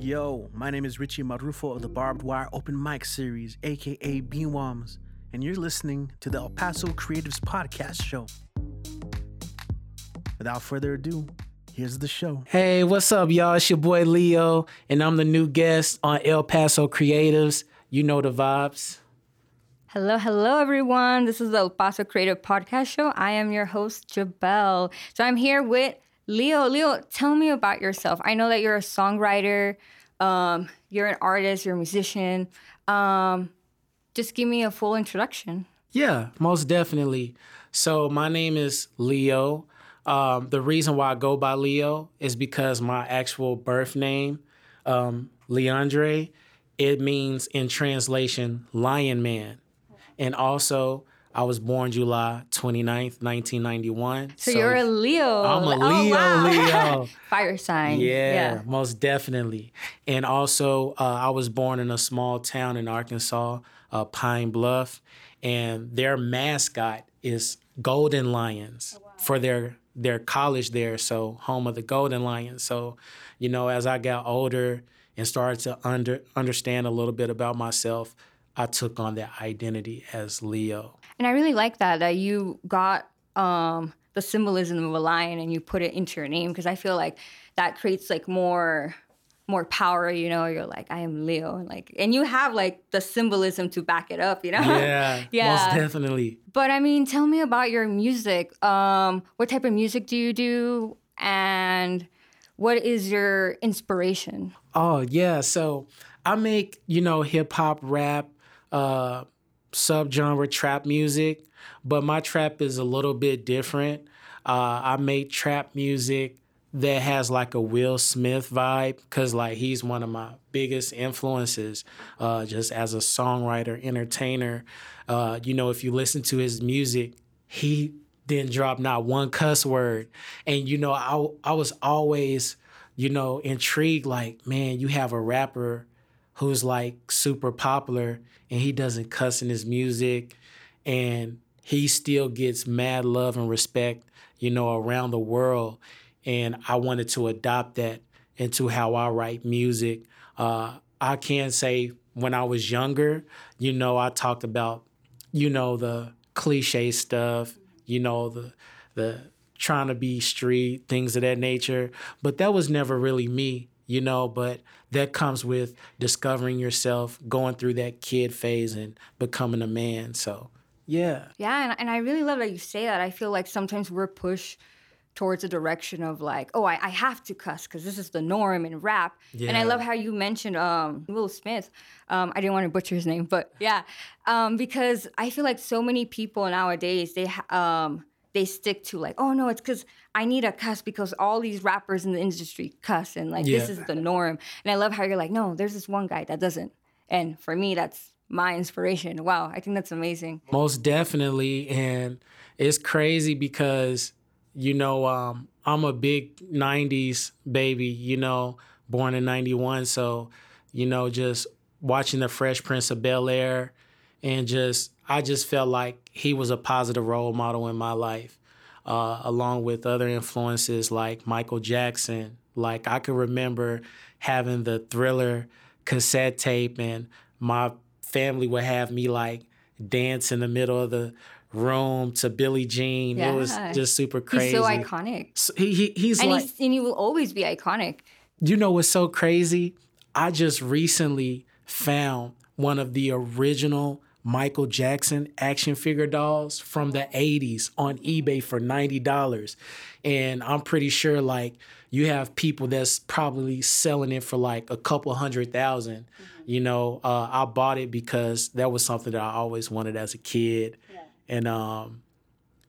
Yo, my name is Richie Marrufo of the Barbed Wire Open Mic Series, aka BWOMS, and you're listening to the El Paso Creatives Podcast Show. Without further ado, here's the show. Hey, what's up, y'all? It's your boy Leo, and I'm the new guest on El Paso Creatives. You know the vibes. Hello, hello, everyone. This is the El Paso Creative Podcast Show. I am your host, Jabel. So I'm here with Leo. Leo, tell me about yourself. I know that you're a songwriter, um, you're an artist, you're a musician. Um, just give me a full introduction. Yeah, most definitely. So my name is Leo. Um, the reason why I go by Leo is because my actual birth name, um, Leandre, it means in translation, lion man. And also, I was born July 29th, 1991. So, you're a Leo. I'm a Oh, Leo, wow. Leo. Fire sign. Yeah, most definitely. And also, uh, I was born in a small town in Arkansas, uh, Pine Bluff, and their mascot is Golden Lions for their their college there. So home of the Golden Lions. So, you know, as I got older and started to under understand a little bit about myself, I took on that identity as Leo. And I really like that that you got um, the symbolism of a lion and you put it into your name because I feel like that creates like more more power. You know, you're like I am Leo, and like and you have like the symbolism to back it up. You know. Yeah, Yeah. most definitely. But I mean, tell me about your music. Um, what type of music do you do, and what is your inspiration? Oh yeah, so I make you know hip hop, rap, uh, subgenre trap music, but my trap is a little bit different. Uh, I make trap music that has like a Will Smith vibe because like he's one of my biggest influences, uh, just as a songwriter, entertainer. Uh, you know, if you listen to his music, he didn't drop not one cuss word, and you know, I I was always you know, intrigued like, man, you have a rapper who's like super popular and he doesn't cuss in his music and he still gets mad love and respect, you know, around the world. And I wanted to adopt that into how I write music. Uh, I can say when I was younger, you know, I talked about, you know, the cliche stuff, you know, the the trying to be street, things of that nature. But that was never really me, you know. But that comes with discovering yourself, going through that kid phase, and becoming a man. So, yeah. Yeah, and, and I really love that you say that. I feel like sometimes we're pushed towards a direction of like, oh, I, I have to cuss because this is the norm in rap. Yeah. And I love how you mentioned um, Will Smith. Um, I didn't want to butcher his name, but yeah, um, because I feel like so many people nowadays they ha- um, they stick to like, oh no, it's because I need a cuss because all these rappers in the industry cuss and like this is the norm. And I love how you're like, no, there's this one guy that doesn't. And for me, that's my inspiration. Wow, I think that's amazing. Most definitely. And it's crazy because, you know, um, I'm a big 90s baby, you know, born in 91. So, you know, just watching The Fresh Prince of Bel Air and just, I just felt like he was a positive role model in my life, uh, along with other influences like Michael Jackson. Like, I could remember having the thriller cassette tape and my family would have me like dance in the middle of the room to Billie Jean. It was just super crazy. He's so iconic. So he, he he's And, like he's, and he will always be iconic. you know what's so crazy? I just recently found one of the original Michael Jackson action figure dolls from the 80s on eBay for $90. And I'm pretty sure like you have people that's probably selling it for like a couple hundred 1000 You know, uh, I bought it because that was something that I always wanted as a kid. And um,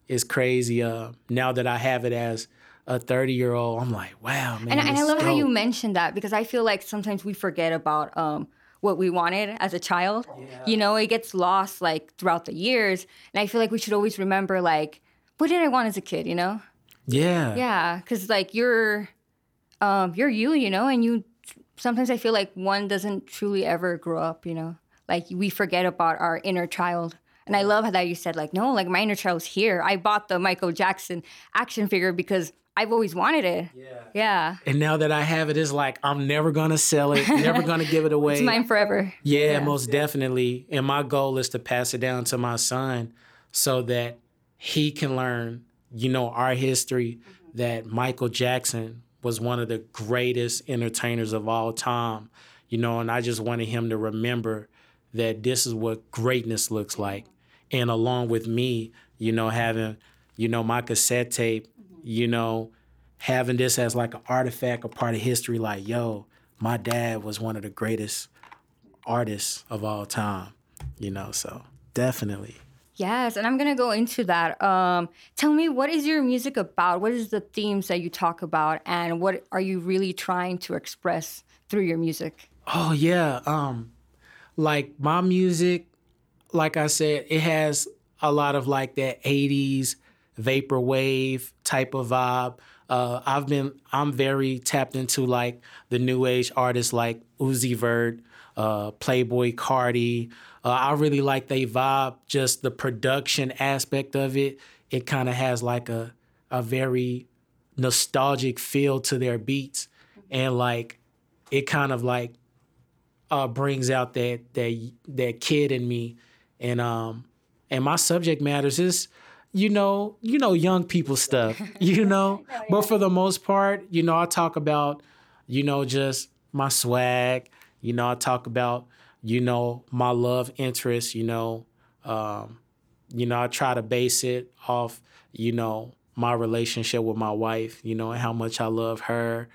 it's crazy. Uh, now that I have it as a 30 year old, I'm like, wow, man. And, and I love how you mentioned that because I feel like sometimes we forget about um, what we wanted as a child. You know, it gets lost like throughout the years. And I feel like we should always remember like, what did I want as a kid, you know? Yeah. Yeah, because like you're, um, you're you, you know, and you. Sometimes I feel like one doesn't truly ever grow up, you know. Like we forget about our inner child, and I love how that you said like, no, like my inner child's here. I bought the Michael Jackson action figure because I've always wanted it. Yeah. Yeah. And now that I have it, it's like I'm never gonna sell it, never gonna give it away. It's mine forever. Yeah, Yeah. most definitely. And my goal is to pass it down to my son so that he can learn, you know, our history mm-hmm. that Michael Jackson was one of the greatest entertainers of all time, you know, and I just wanted him to remember that this is what greatness looks like. And along with me, you know, having, you know, my cassette tape, you know, having this as like an artifact, a part of history, like, yo, my dad was one of the greatest artists of all time, you know, so definitely. Yes, and I'm gonna go into that. Um, tell me, what is your music about? What is the themes that you talk about, and what are you really trying to express through your music? Oh yeah, um like my music, like I said, it has a lot of like that 80s vaporwave type of vibe. Uh, I've been I'm very tapped into like the new age artists like Uzi Vert, uh, Playboi Carti. Uh, I really like they vibe, just the production aspect of it. It kind of has like a a very nostalgic feel to their beats, and like it kind of like uh, brings out that that that kid in me, and um and my subject matters is you know you know young people stuff you know but for the most part you know I talk about you know just my swag you know I talk about you know my love interest you know um you know I try to base it off you know my relationship with my wife you know and how much I love her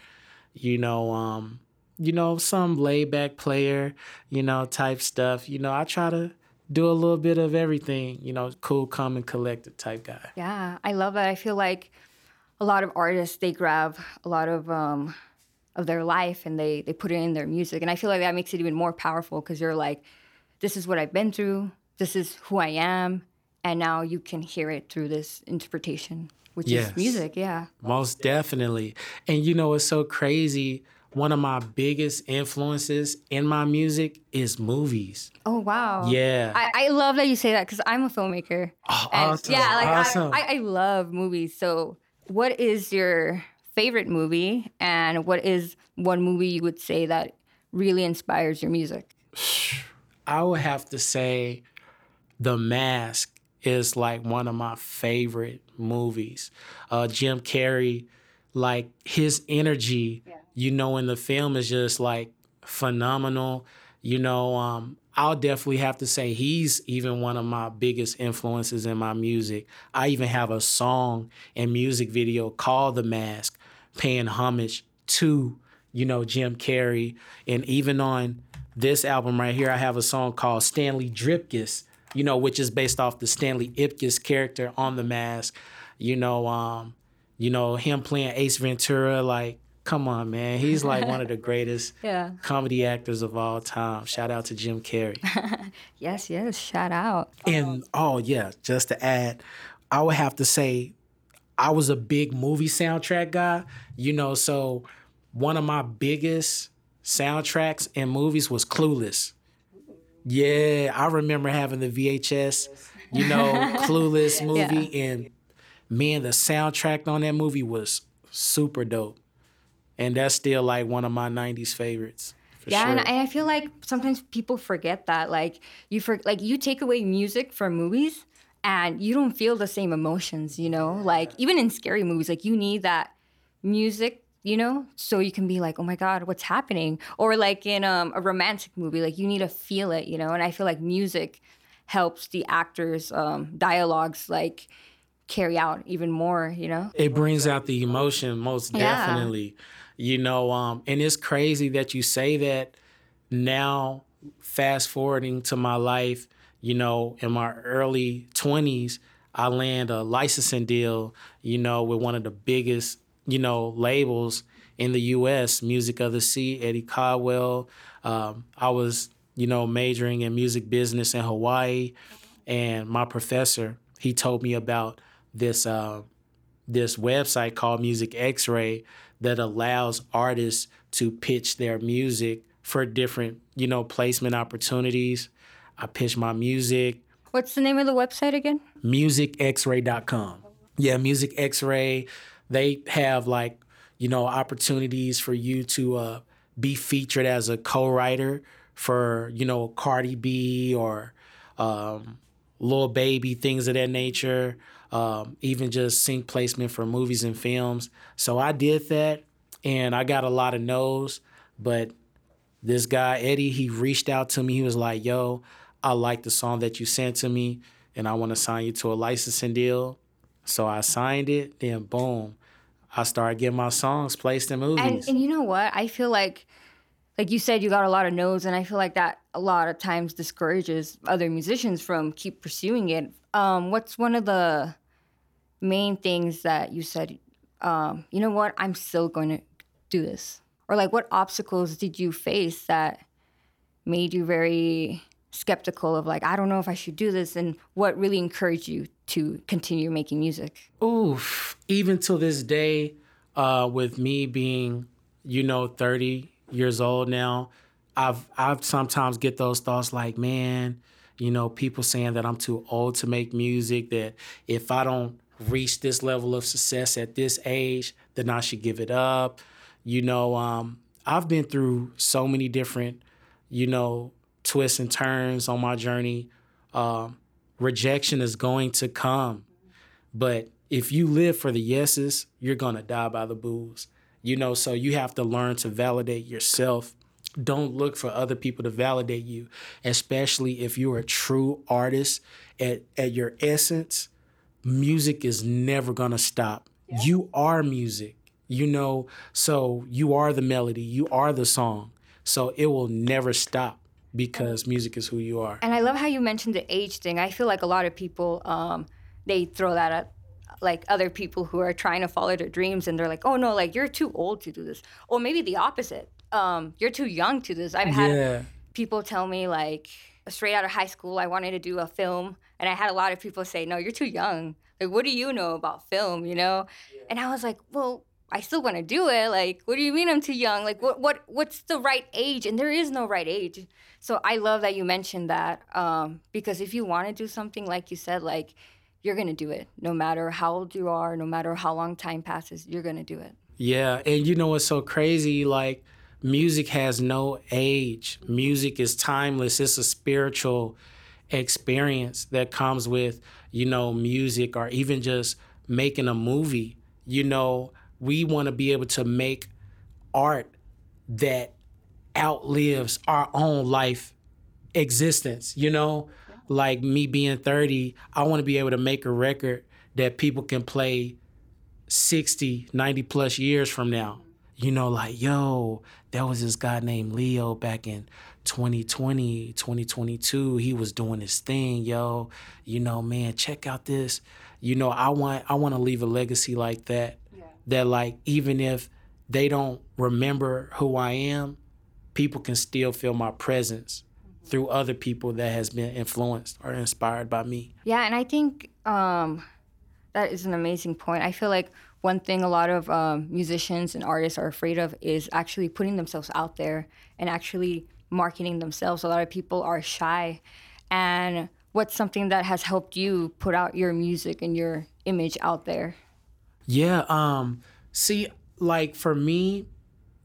you know um you know, some laid back player, you know, type stuff. You know, I try to do a little bit of everything, you know, cool, calm, and collected type guy. Yeah, I love that. I feel like a lot of artists they grab a lot of um, of their life and they they put it in their music, and I feel like that makes it even more powerful because you're like, this is what I've been through, this is who I am, and now you can hear it through this interpretation, which Yes. is music. Yeah. Most definitely. And you know, it's so crazy. One of my biggest influences in my music is movies. Oh wow. Yeah. I, I love that you say that because I'm a filmmaker. Oh, And awesome. Yeah, like I- awesome. I, I love movies. So, what is your favorite movie, and what is one movie you would say that really inspires your music? I would have to say The Mask is like one of my favorite movies. Uh, Jim Carrey, like his energy, you know, in the film is just like phenomenal. You know, um, I'll definitely have to say he's even one of my biggest influences in my music. I even have a song and music video called The Mask, paying homage to, you know, Jim Carrey. And even on this album right here, I have a song called Stanley Dripkus, you know, which is based off the Stanley Ipkiss character on The Mask. You know, um, you know, him playing Ace Ventura, like, come on, man. He's like one of the greatest Yeah. comedy actors of all time. Shout out to Jim Carrey. Yes, yes. Shout out. And oh yeah, just to add, I would have to say I was a big movie soundtrack guy, you know, so one of my biggest soundtracks in movies was Clueless. Yeah, I remember having the VHS, you know, Clueless movie and man, the soundtrack on that movie was super dope. And that's still like one of my 90s favorites. For yeah, sure. and, I, I feel like sometimes people forget that. Like you for like you take away music from movies, and you don't feel the same emotions. You know, like even in scary movies, like you need that music. You know, so you can be like, "Oh my God, what's happening?" Or like in um, a romantic movie, like you need to feel it. You know, and I feel like music helps the actors' um, dialogues like carry out even more. You know. it brings out the emotion most Yeah. definitely you know um and it's crazy that you say that now fast forwarding to my life you know in my early 20s i land a licensing deal you know with one of the biggest you know labels in the us music of the sea eddie caldwell. Um, i was you know majoring in music business in hawaii and my professor he told me about this uh, this website called Music X-Ray that allows artists to pitch their music for different, you know, placement opportunities. I pitch my music, What's the name of the website again? musicxray.com. Yeah, Music X-Ray. they have like you know opportunities for you to uh, be featured as a co-writer for you know Cardi B or um, Lil Baby, things of that nature. Um, even just sync placement for movies and films. So I did that, and I got a lot of no's. But this guy Eddie, he reached out to me. He was like, "Yo, I like the song that you sent to me, and I want to sign you to a licensing deal." So I signed it. Then boom, I started getting my songs placed in movies. And, and you know what? I feel like, like you said, you got a lot of no's, and I feel like that a lot of times discourages other musicians from keep pursuing it. Um, what's one of the main things that you said? Um, you know what? I'm still going to do this. Or like, what obstacles did you face that made you very skeptical of like, I don't know if I should do this, and what really encouraged you to continue making music? Oof. Even till this day, uh, with me being, you know, 30 years old now, I've I've sometimes get those thoughts like, man, you know, people saying that I'm too old to make music, that if I don't reach this level of success at this age, then I should give it up. You know, um, I've been through so many different, you know, twists and turns on my journey. Um, rejection is going to come. But if you live for the yeses, you're to die by the boos. You know, so you have to learn to validate yourself. Don't look for other people to validate you, especially if you're a true artist at, at your essence. Music is never going to stop. Yeah. You are music, you know, so you are the melody, you are the song. So it will never stop because music is who you are. And I love how you mentioned the age thing. I feel like a lot of people um, they throw that at like other people who are trying to follow their dreams and they're like, "Oh no, like you're too old to do this." Or maybe the opposite. Um, you're too young to this. I've had yeah. people tell me like straight out of high school I wanted to do a film and I had a lot of people say, "No, you're too young. Like what do you know about film, you know?" Yeah. And I was like, "Well, I still want to do it. Like, what do you mean I'm too young? Like, what what what's the right age? And there is no right age. So I love that you mentioned that um, because if you want to do something, like you said, like you're gonna do it, no matter how old you are, no matter how long time passes, you're gonna do it. Yeah, and you know what's so crazy? Like, music has no age. Music is timeless. It's a spiritual experience that comes with you know music or even just making a movie. You know, we want to be able to make art that outlives our own life existence, you know? Like me being 30, I want to be able to make a record that people can play 60, 90 plus years from now. You know, like, yo, there was this guy named Leo back in 2020, 2022. He was doing his thing, yo. You know, man, check out this. You know, I want I want to leave a legacy like that. Yeah. That like even if they don't remember who I am, people can still feel my presence through other people that has been influenced or inspired by me. Yeah, and I think um, that is an amazing point. I feel like one thing a lot of um, musicians and artists are afraid of is actually putting themselves out there and actually marketing themselves. A lot of people are shy. And what's something that has helped you put out your music and your image out there? Yeah, um, see, like for me,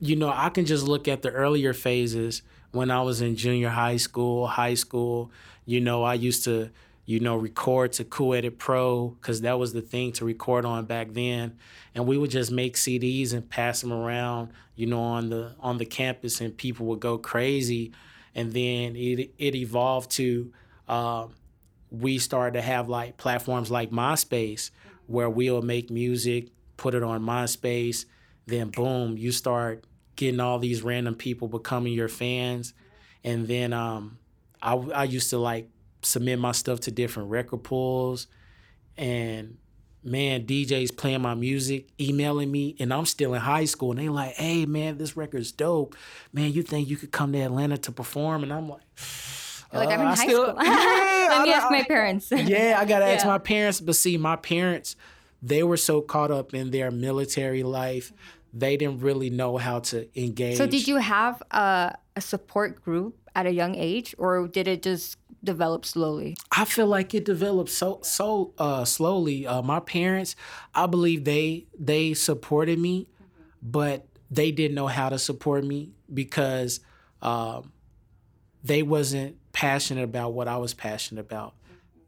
you know, I can just look at the earlier phases when I was in junior high school, high school. You know, I used to, you know, record to Cool Edit Pro because that was the thing to record on back then. And we would just make CDs and pass them around, you know, on the on the campus, and people would go crazy. And then it it evolved to uh, we started to have like platforms like MySpace where we'll make music, put it on MySpace, then boom, you start getting all these random people becoming your fans. And then um, I, I used to like submit my stuff to different record pools. And man, DJs playing my music, emailing me, and I'm still in high school. And they like, hey, man, this record's dope. Man, you think you could come to Atlanta to perform? And I'm like, like, I'm in uh, high still, school. yeah, Let me ask my parents. yeah, I got to ask my parents. But see, my parents, they were so caught up in their military life they didn't really know how to engage. So, did you have a, a support group at a young age, or did it just develop slowly? I feel like it developed so so uh, slowly. Uh, my parents, I believe they they supported me, but they didn't know how to support me because um, they wasn't passionate about what I was passionate about.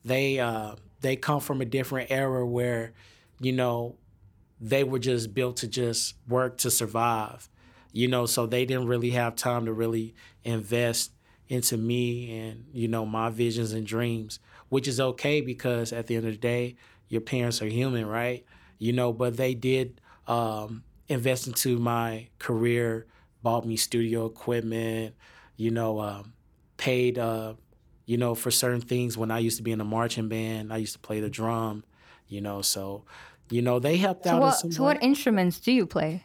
They uh, they come from a different era where, you know, they were just built to just work to survive, you know. So they didn't really have time to really invest into me and you know my visions and dreams, which is okay because at the end of the day, your parents are human, right? You know, but they did um, invest into my career, bought me studio equipment, you know, um, paid, uh, you know, for certain things. When I used to be in a marching band, I used to play the drum, you know, so you know they helped So out. what, some so way. what instruments do you play?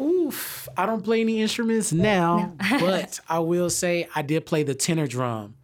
Oof, I don't play any instruments now, but I will say I did play the tenor drum.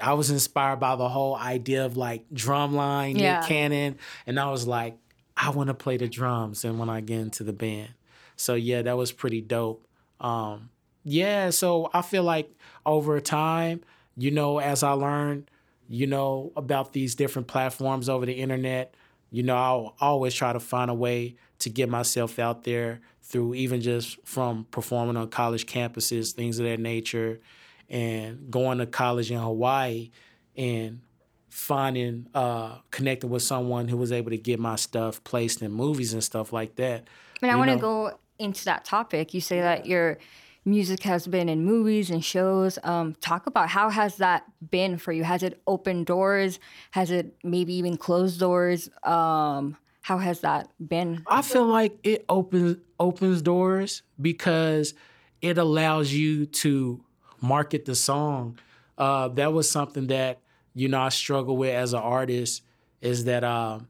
I was inspired by the whole idea of like drumline, Yeah. Nick Cannon, and I was like, I want to play the drums. And when I get into the band, so yeah, that was pretty dope. Um, yeah, so I feel like over time, you know, as I learned, you know, about these different platforms over the internet, you know, I'll always try to find a way to get myself out there through even just from performing on college campuses, things of that nature, and going to college in Hawaii and finding uh connecting with someone who was able to get my stuff placed in movies and stuff like that. Mean, I want to go into that topic. You say that your music has been in movies and shows. Um, talk about how has that been for you? Has it opened doors? Has it maybe even closed doors? Um, how has that been? I feel like it opens opens doors because it allows you to market the song. Uh, that was something that you know I struggle with as an artist is that um,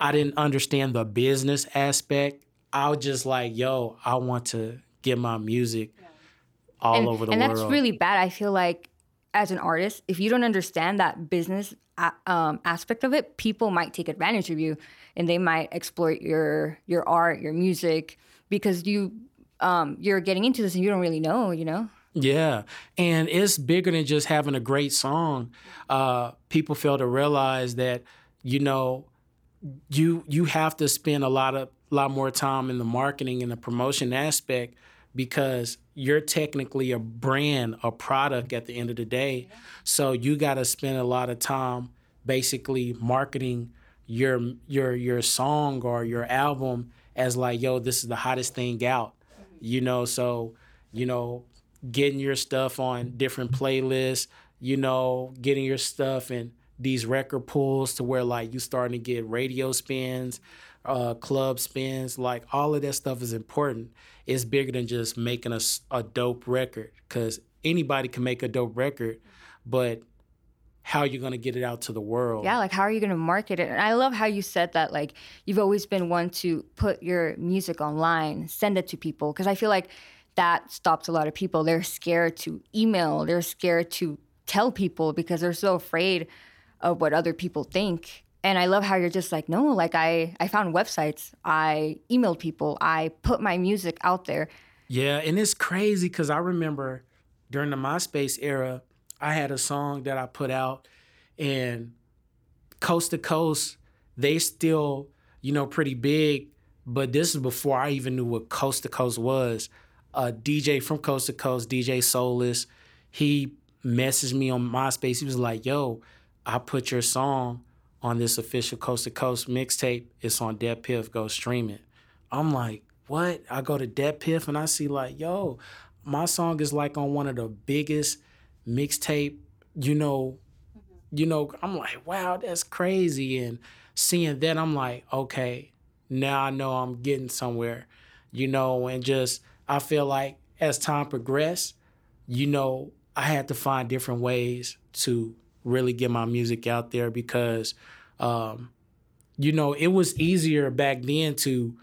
I didn't understand the business aspect. I was just like, yo, I want to get my music all and, over the and world. And that's really bad. I feel like as an artist, if you don't understand that business a- um, aspect of it, people might take advantage of you, and they might exploit your your art, your music, because you um, you're getting into this and you don't really know. You know. Yeah, and it's bigger than just having a great song. Uh, people fail to realize that you know you you have to spend a lot of lot more time in the marketing and the promotion aspect because you're technically a brand, a product at the end of the day. So you got to spend a lot of time basically marketing your your your song or your album as like, yo, this is the hottest thing out. You know, so you know, getting your stuff on different playlists, you know, getting your stuff in these record pools to where like you starting to get radio spins, uh, club spins, like all of that stuff is important. It's bigger than just making a, a dope record because anybody can make a dope record, but how you gonna get it out to the world? Yeah, like how are you going to market it? And I love how you said that like you've always been one to put your music online, send it to people because I feel like that stops a lot of people. They're scared to email, they're scared to tell people because they're so afraid of what other people think. And I love how you're just like, no, like I I found websites, I emailed people, I put my music out there. Yeah, and it's crazy because I remember during the MySpace era, I had a song that I put out, and Coast to Coast, they still, you know, pretty big. But this is before I even knew what Coast to Coast was. A DJ from Coast to Coast, DJ Soulless, he messaged me on MySpace. He was like, "Yo, I put your song on this official Coast to Coast mixtape. It's on DatPiff. Go stream it." I'm like, what? I go to DatPiff and I see like, yo, my song is like on one of the biggest mixtape, you know, mm-hmm. you know, I'm like, wow, that's crazy. And seeing that, I'm like, okay, now I know I'm getting somewhere, you know, and just I feel like as time progressed, you know, I had to find different ways to really get my music out there because um, you know, it was easier back then to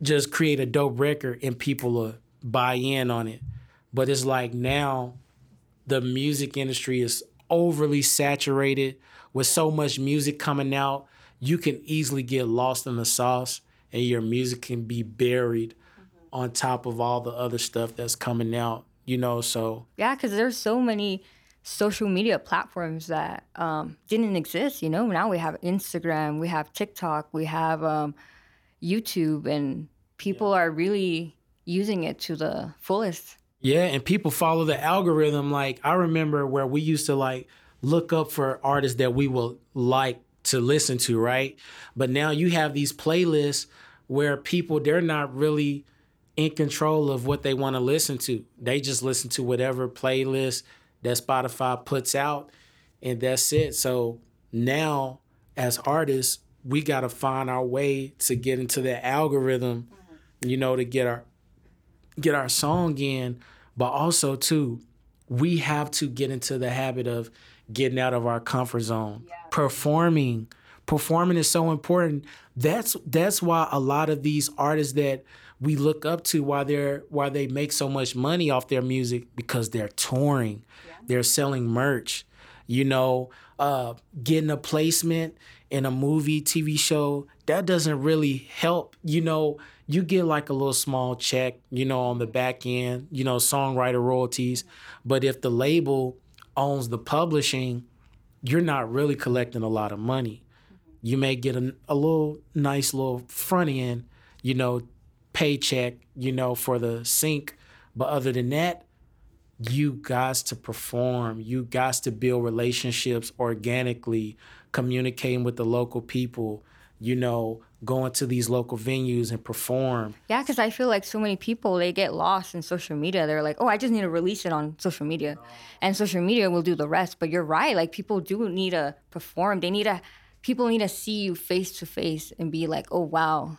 just create a dope record and people will buy in on it. But it's like now the music industry is overly saturated with so much music coming out. You can easily get lost in the sauce and your music can be buried on top of all the other stuff that's coming out, you know, so Yeah, because there's so many social media platforms that um, didn't exist. You know, now we have Instagram, we have TikTok, we have um, YouTube, and people yeah. are really using it to the fullest. Yeah, and people follow the algorithm. Like I remember where we used to like look up for artists that we will like to listen to, right? But now you have these playlists where people they're not really in control of what they want to listen to. They just listen to whatever playlist that Spotify puts out and that's it. So now as artists, we got to find our way to get into the algorithm, you know, to get our get our song in, but also too, we have to get into the habit of getting out of our comfort zone, yeah. performing. Performing is so important. That's that's why a lot of these artists that we look up to why they're why they make so much money off their music because they're touring, yeah. they're selling merch, you know, uh, getting a placement in a movie, TV show. That doesn't really help, you know you get like a little small check, you know, on the back end, you know, songwriter royalties. But if the label owns the publishing, you're not really collecting a lot of money. You may get a, a little nice little front end, you know, paycheck, you know, for the sync. But other than that, you got to perform. You got to build relationships organically, communicating with the local people, you know, going to these local venues and perform. Yeah, because I feel like so many people they get lost in social media. They're like, oh, I just need to release it on social media, and social media will do the rest. But you're right. Like people do need to perform. They need to. People need to see you face to face and be like, oh wow,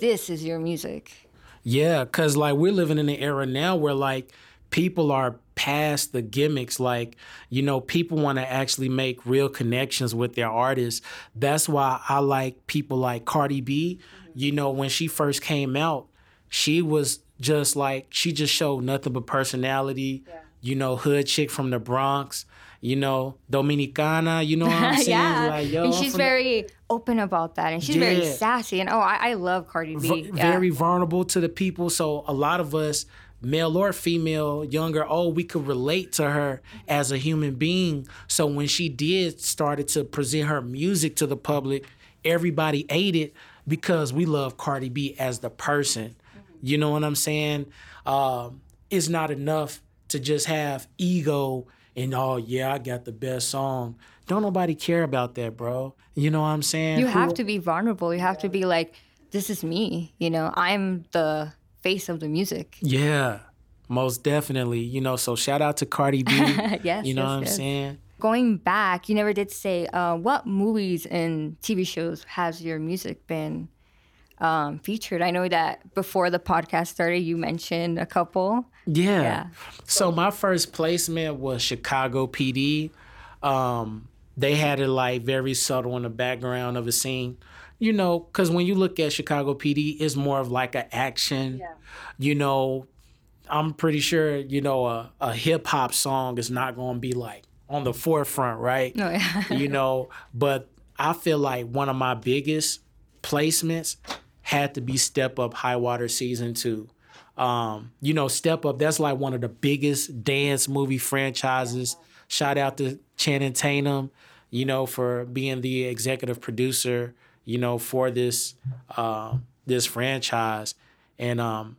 this is your music. Yeah, cause like we're living in an era now where like people are past the gimmicks. Like, you know, people want to actually make real connections with their artists. That's why I like people like Cardi B. Mm-hmm. You know, when she first came out, she was just like, she just showed nothing but personality. Yeah. You know, hood chick from the Bronx. You know, Dominicana. You know what I'm saying? yeah, like, and she's very the... open about that, and she's yeah. very sassy. And oh, I, I love Cardi B. V- yeah. Very vulnerable to the people. So a lot of us male or female, younger, oh, we could relate to her as a human being. So when she did started to present her music to the public, everybody ate it because we love Cardi B as the person. You know what I'm saying? Um, it's not enough to just have ego and oh yeah, I got the best song. Don't nobody care about that, bro. You know what I'm saying? You have to be vulnerable. You have to be like, this is me. You know, I'm the face of the music. Yeah, most definitely. You know, so shout out to Cardi B. yes, you know yes, what I'm yes. saying. Going back, you never did say uh, what movies and TV shows has your music been um, featured. I know that before the podcast started, you mentioned a couple. Yeah. yeah. So my first placement was Chicago PD. Um, they had it like very subtle in the background of a scene you know, because when you look at Chicago PD, it's more of like an action. Yeah. You know, I'm pretty sure you know a, a hip hop song is not going to be like on the forefront, right? Oh, yeah. you know, but I feel like one of my biggest placements had to be Step Up High Water season two. Um, you know, Step Up, that's like one of the biggest dance movie franchises. Shout out to Channing Tatum, you know, for being the executive producer you know, for this uh, this franchise, and um,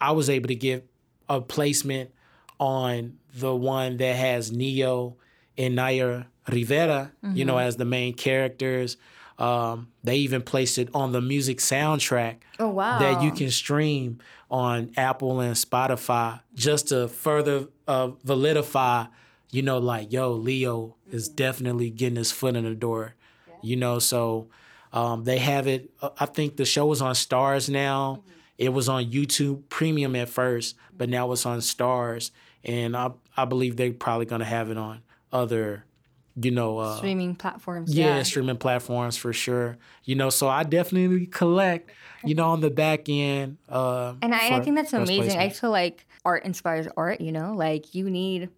I was able to get a placement on the one that has Ne-Yo and Naya Rivera, mm-hmm. you know, mm-hmm. as the main characters. Um, they even placed it on the music soundtrack. Oh wow! That you can stream on Apple and Spotify just to further uh, validify. You know, like yo, Leo is definitely getting his foot in the door. Yeah. You know, so um, they have it. Uh, I think the show is on Starz now. Mm-hmm. It was on YouTube Premium at first, but now it's on Starz, and I I believe they're probably gonna have it on other, you know, uh, streaming platforms. Yeah, yeah, streaming platforms for sure. You know, so I definitely collect. You know, on the back end. Uh, and I, I think that's amazing. I feel like art inspires art. You know, like you need,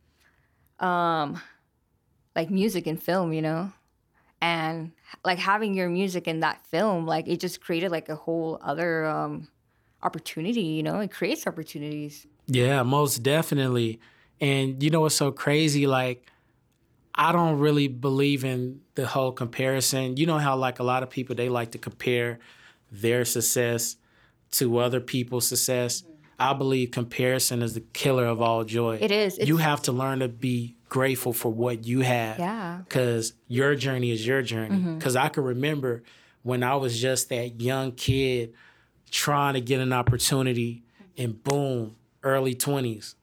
um, like music and film. You know, and like having your music in that film like it just created like a whole other um opportunity you know it creates opportunities yeah most definitely and you know what's so crazy like I don't really believe in the whole comparison. You know how like a lot of people they like to compare their success to other people's success. I believe comparison is the killer of all joy. It is. you have to learn to be grateful for what you have. Yeah. Cuz your journey is your journey. Mm-hmm. Cuz I can remember when I was just that young kid trying to get an opportunity and boom, early 20s.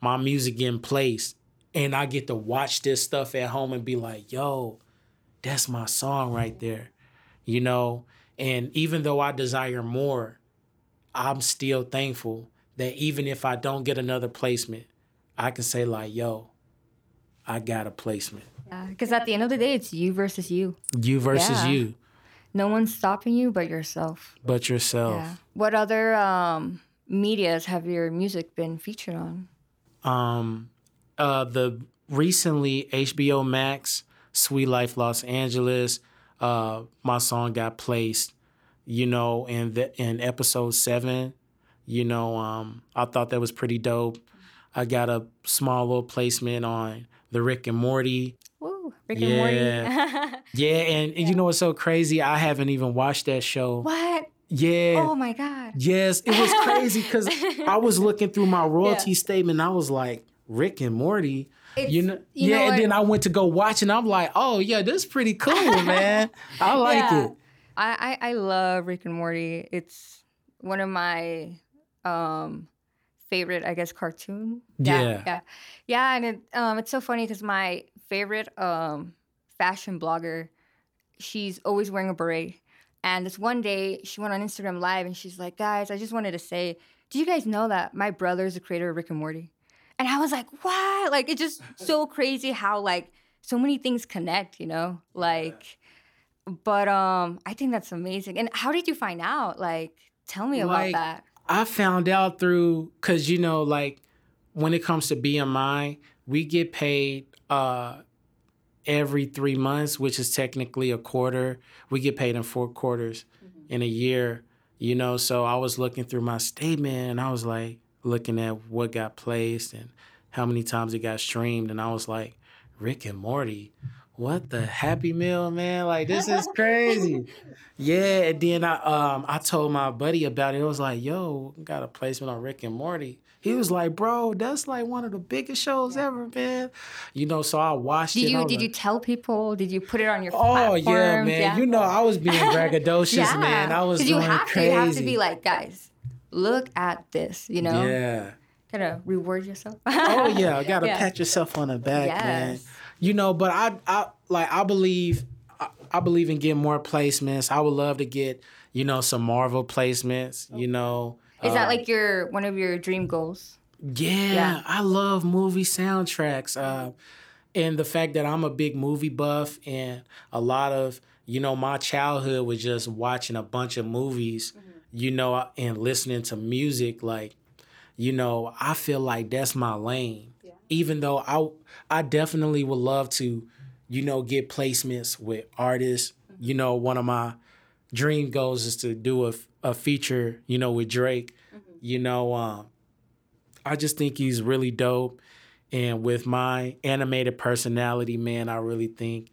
My music getting placed and I get to watch this stuff at home and be like, "Yo, that's my song right there." You know, and even though I desire more, I'm still thankful that even if I don't get another placement, I can say like, "Yo, I got a placement." Because at the end of the day, it's you versus you. You versus Yeah. you, No one's stopping you but yourself. but yourself. Yeah. What other um, medias have your music been featured on? um uh the recently HBO Max Sweet Life Los Angeles uh my song got placed you know in the in episode 7 you know um I thought that was pretty dope I got a small little placement on the Rick and Morty Woo, Rick and Morty. yeah and, and you know what's so crazy I haven't even watched that show what? yeah Oh my God. Yes, it was crazy because I was looking through my royalty statement. I was like, Rick and Morty. It's- you know, you yeah, know and then I went to go watch, and I'm like, oh yeah, this is pretty cool, man. I like Yeah. it. I, I I love Rick and Morty. It's one of my um favorite, I guess, cartoon. Yeah. yeah, yeah. And it um it's so funny because my favorite um fashion blogger, she's always wearing a beret. And this one day, she went on Instagram Live and she's like, "Guys, I just wanted to say, do you guys know that my brother is the creator of Rick and Morty?" And I was like, "What?" Like it's just so crazy how like so many things connect, you know, like but um i think that's amazing and how did you find out like tell me about that I found out through because you know, like when it comes to BMI, we get paid uh every three months, which is technically a quarter. We get paid in four quarters in a year, you know. So I was looking through my statement and I was like looking at what got placed and how many times it got streamed, and I was like, Rick and Morty. What the Happy Meal, man? Like this is crazy. Yeah, and then I um I told my buddy about it. It was like, yo, got a placement on Rick and Morty. He was like, bro, that's like one of the biggest shows ever, man. You know, so I watched did it. you I did you tell people did you put it on your phone? Oh yeah, platforms? man. You know, I was being braggadocious, man. I was going you have crazy. to you have to be like guys look at this you know yeah. gotta reward yourself Oh yeah, gotta Yeah. pat yourself on the back, man. You know, but I, I like I believe, I, I believe in getting more placements. I would love to get, you know, some Marvel placements. You know, is that Uh, like your one of your dream goals Yeah, Yeah. I love movie soundtracks. Uh, and the fact that I'm a big movie buff and a lot of, you know, my childhood was just watching a bunch of movies, you know, and listening to music. Like, you know, I feel like that's my lane. Even though I, I definitely would love to, you know, get placements with artists. You know, one of my dream goals is to do a, a feature, you know, with Drake. You know, um, I just think he's really dope. And with my animated personality, man, I really think,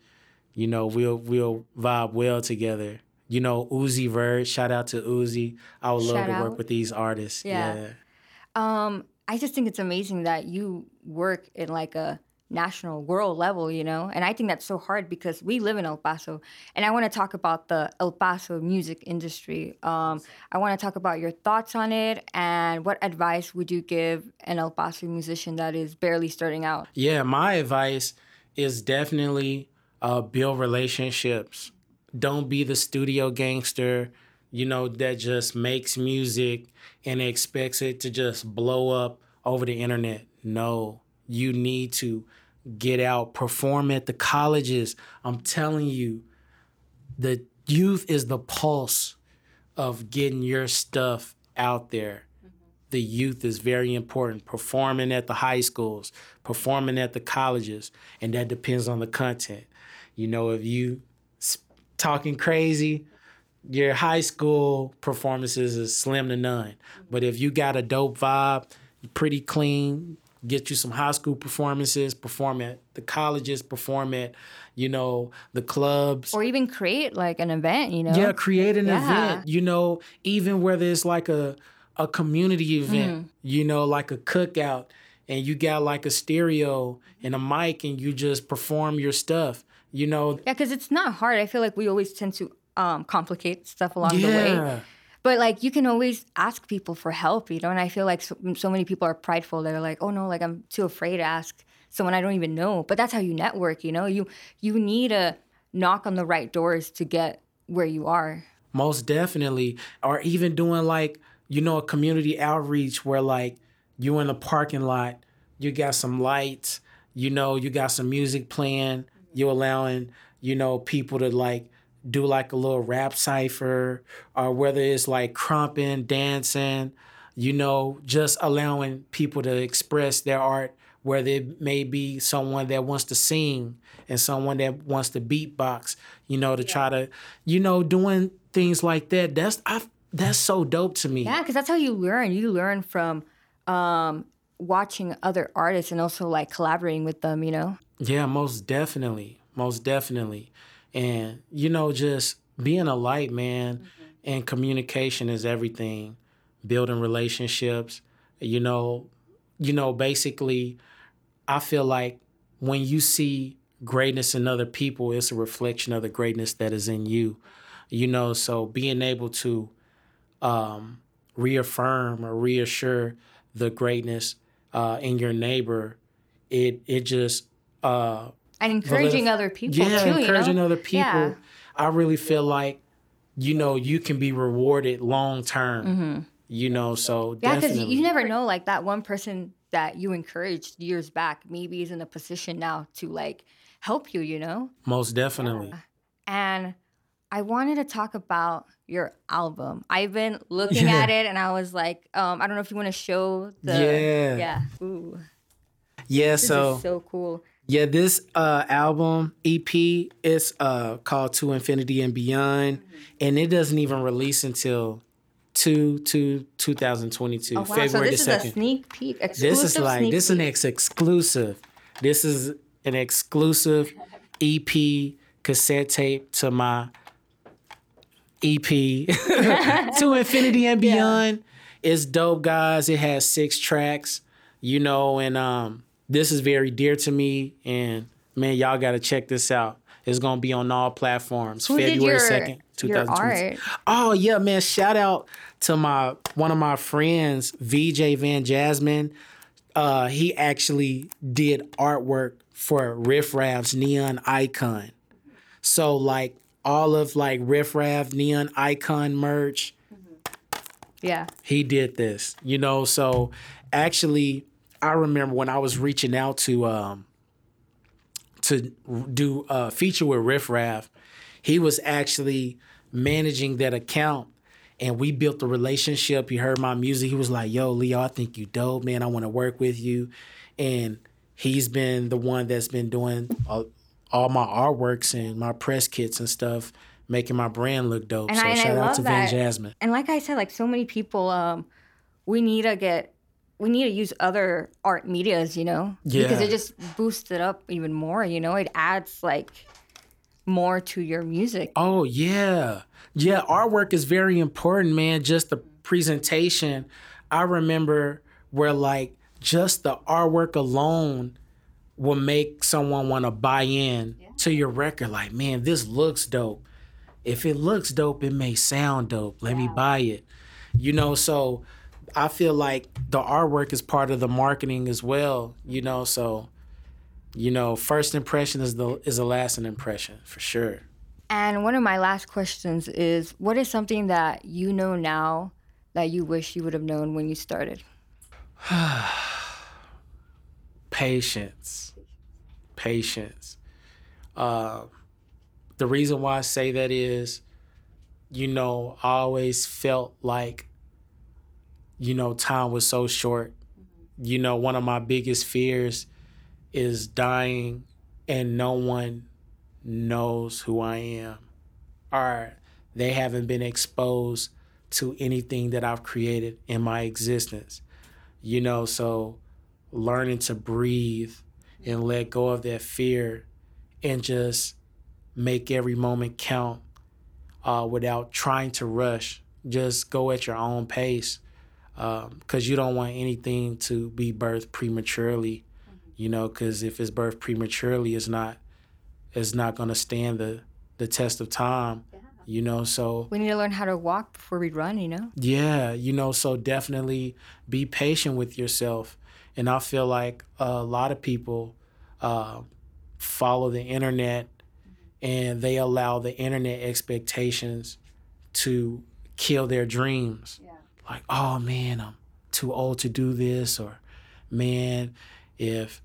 you know, we'll we'll vibe well together. You know, Uzi Vert, shout out to Uzi. I would love Shout to out. work with these artists. Yeah. Yeah. um i just think it's amazing that you work in like a national world level you know and i think that's so hard because we live in el paso and i want to talk about the el paso music industry um, i want to talk about your thoughts on it and what advice would you give an el paso musician that is barely starting out Yeah, my advice is definitely uh, build relationships. Don't be the studio gangster, you know, that just makes music and expects it to just blow up over the internet. No, you need to get out, perform at the colleges. I'm telling you, the youth is the pulse of getting your stuff out there the youth is very important. Performing at the high schools, performing at the colleges, and that depends on the content. You know, if you talking crazy, your high school performances is slim to none. But if you got a dope vibe, pretty clean, get you some high school performances, perform at the colleges, perform at, you know, the clubs. Or even create like an event, you know? Yeah, create an Yeah. event, you know, even whether it's like a a community event, mm-hmm. you know, like a cookout and you got like a stereo and a mic and you just perform your stuff. You know, Yeah, because it's not hard. I feel like we always tend to um, complicate stuff along the way. yeah. But like you can always ask people for help, you know. And I feel like so, so many people are prideful. They're like, "Oh no, like I'm too afraid to ask someone I don't even know." But that's how you network, you know. You you need to knock on the right doors to get where you are. Most definitely. Or even doing like, you know, a community outreach where like you in the parking lot, you got some lights, you know, you got some music playing, you allowing, you know, people to like do like a little rap cipher or whether it's like crumping, dancing, you know, just allowing people to express their art where there may be someone that wants to sing and someone that wants to beatbox, you know, to try to, you know, doing things like that. That's I that's so dope to me. Yeah, because that's how you learn. You learn from um, watching other artists and also like collaborating with them. You know. Yeah, most definitely. Most definitely. And, you know, just being a light, man, and communication is everything. Building relationships, you know, you know, basically, I feel like when you see greatness in other people, it's a reflection of the greatness that is in you. You know, so being able to um, reaffirm or reassure the greatness uh, in your neighbor, it it just uh, And encouraging Validif- other people yeah, too. encouraging you know? other people. Yeah. I really feel like, you know, you can be rewarded long term. You know, so Mm-hmm. Yeah, because you never know, like that one person that you encouraged years back, maybe is in a position now to like help you, you know? most definitely. And I wanted to talk about your album. I've been looking Yeah. at it and I was like, um, I don't know if you want to show the Yeah. Yeah. Ooh. Yeah, This so is so cool. Yeah, this uh album EP is uh called To Infinity and Beyond, Mm-hmm. and it doesn't even release until two to 2022, Oh, wow. February so the this is a second. sneak peek. Exclusive This is like this is an ex- exclusive. This is an exclusive EP cassette tape to my EP to Infinity and Beyond. It's dope, guys. It has six tracks, you know, and um, this is very dear to me. And man, y'all got to check this out. It's gonna be on all platforms. Who February second, two thousand twenty. Oh yeah, man! Shout out to my one of my friends, VJ Van Jasmine. Uh, he actually did artwork for Riff Raff's Neon Icon. So like all of like Riff Raff Neon Icon merch, Yeah. he did this. You know, so actually, I remember when I was reaching out to um to do a feature with Riff Raff, he was actually managing that account. And we built a relationship. He heard my music. He was like, "Yo, Leo, I think you dope, man. I want to work with you." And he's been the one that's been doing all, all my artworks and my press kits and stuff, making my brand look dope. And so I, and I shout out love to that. Van Jasmine. And like I said, like so many people, um, we need to get, we need to use other art medias, you know, because it just boosts it up even more. You know, it adds like more to your music. Oh yeah. Yeah, artwork is very important, man. Just the presentation. I remember where like just the artwork alone will make someone want to buy in to your record. Like, man, this looks dope. If it looks dope, it may sound dope. Let me buy it. You know, so I feel like the artwork is part of the marketing as well, you know, so you know, first impression is the is a lasting impression for sure. And one of my last questions is, what is something that you know now that you wish you would have known when you started? patience patience uh, the reason why i say that is you know i always felt like you know time was so short. You know one of my biggest fears is dying and no one knows who i am or they haven't been exposed to anything that i've created in my existence. You know so learning to breathe and let go of that fear and just make every moment count uh, without trying to rush. Just go at your own pace because um, you don't want anything to be birthed prematurely. You know, because if it's birthed prematurely, it's not it's not going to stand the the test of time. Yeah. You know, so we need to learn how to walk before we run. You know. Yeah, you know, so definitely be patient with yourself, and I feel like a lot of people uh, follow the internet and they allow the internet expectations to kill their dreams. Yeah. Like, oh man, I'm too old to do this, or man, if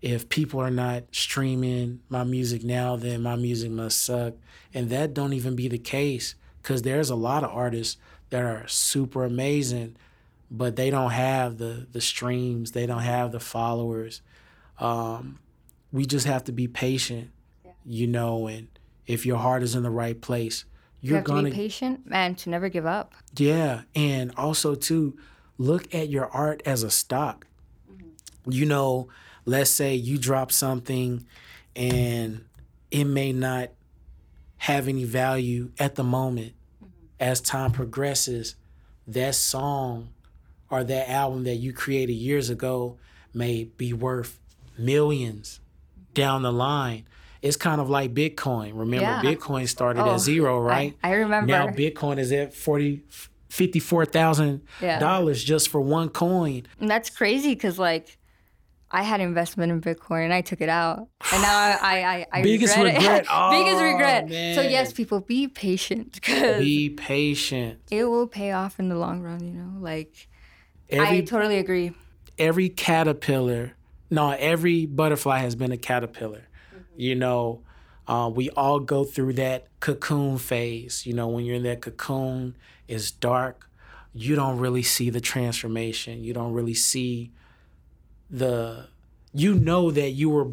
if people are not streaming my music now, then my music must suck. And that don't even be the case because there's a lot of artists that are super amazing, but they don't have the the streams, they don't have the followers. Um, we just have to be patient, yeah. you know, and if your heart is in the right place, you're you have gonna to be patient and to never give up. Yeah, and also to look at your art as a stock. Mm-hmm. You know, let's say you drop something and it may not have any value at the moment. Mm-hmm. As time progresses, that song or that album that you created years ago may be worth millions down the line. It's kind of like Bitcoin. Remember, yeah. Bitcoin started oh, at zero, right? I, I, remember. Now Bitcoin is at forty. Fifty-four thousand yeah. dollars just for one coin. And that's crazy because, like, I had investment in Bitcoin and I took it out, and now I I, I biggest regret, regret. Oh, biggest regret. Man. So yes, people be patient. Be patient. It will pay off in the long run. You know, like every, I totally agree. Every caterpillar no, every butterfly has been a caterpillar. Mm-hmm. You know, uh, we all go through that cocoon phase. You know, when you're in that cocoon, it's dark. You don't really see the transformation. You don't really see the. You know that you were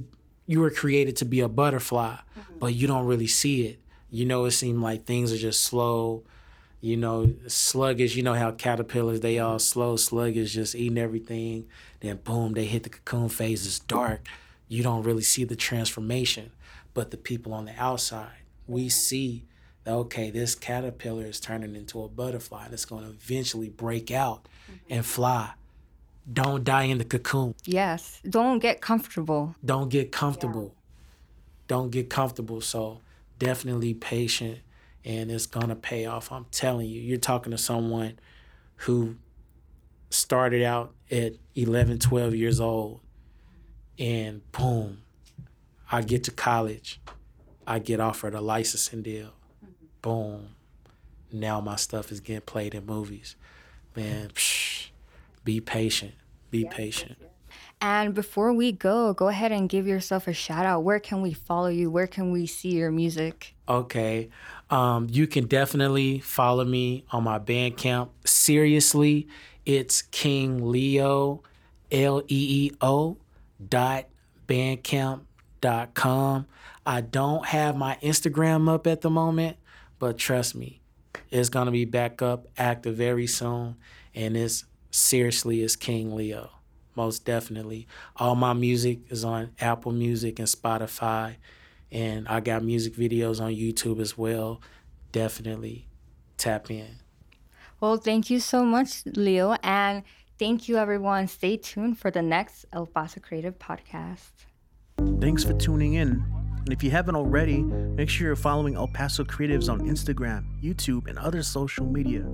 you were created to be a butterfly, mm-hmm. but you don't really see it. You know, it seems like things are just slow you know, sluggish. You know how caterpillars, they all slow, sluggish, just eating everything. Then boom, they hit the cocoon phase. It's dark. You don't really see the transformation. But the people on the outside, we see that, okay, this caterpillar is turning into a butterfly that's going to eventually break out mm-hmm. and fly. Don't die in the cocoon. Yes. Don't get comfortable. Don't get comfortable. Yeah. Don't get comfortable. So definitely patient and it's gonna pay off. I'm telling you, you're talking to someone who started out at 11, 12 years old, and boom, I get to college, I get offered a licensing deal, boom, now my stuff is getting played in movies. Man, psh, be patient, be yeah, patient. And before we go, go ahead and give yourself a shout out. Where can we follow you? Where can we see your music? Okay. Um, you can definitely follow me on my Bandcamp. Seriously, it's King Leo, L E E O dot bandcamp dot com. I don't have my Instagram up at the moment, but trust me, it's gonna be back up active very soon. And it's seriously it's King Leo. Most definitely. All my music is on Apple Music and Spotify and I got music videos on YouTube as well. Definitely tap in. Well, thank you so much, Leo, and thank you, everyone. Stay tuned for the next El Paso Creative podcast. Thanks for tuning in. And if you haven't already, make sure you're following El Paso Creatives on Instagram, YouTube, and other social media.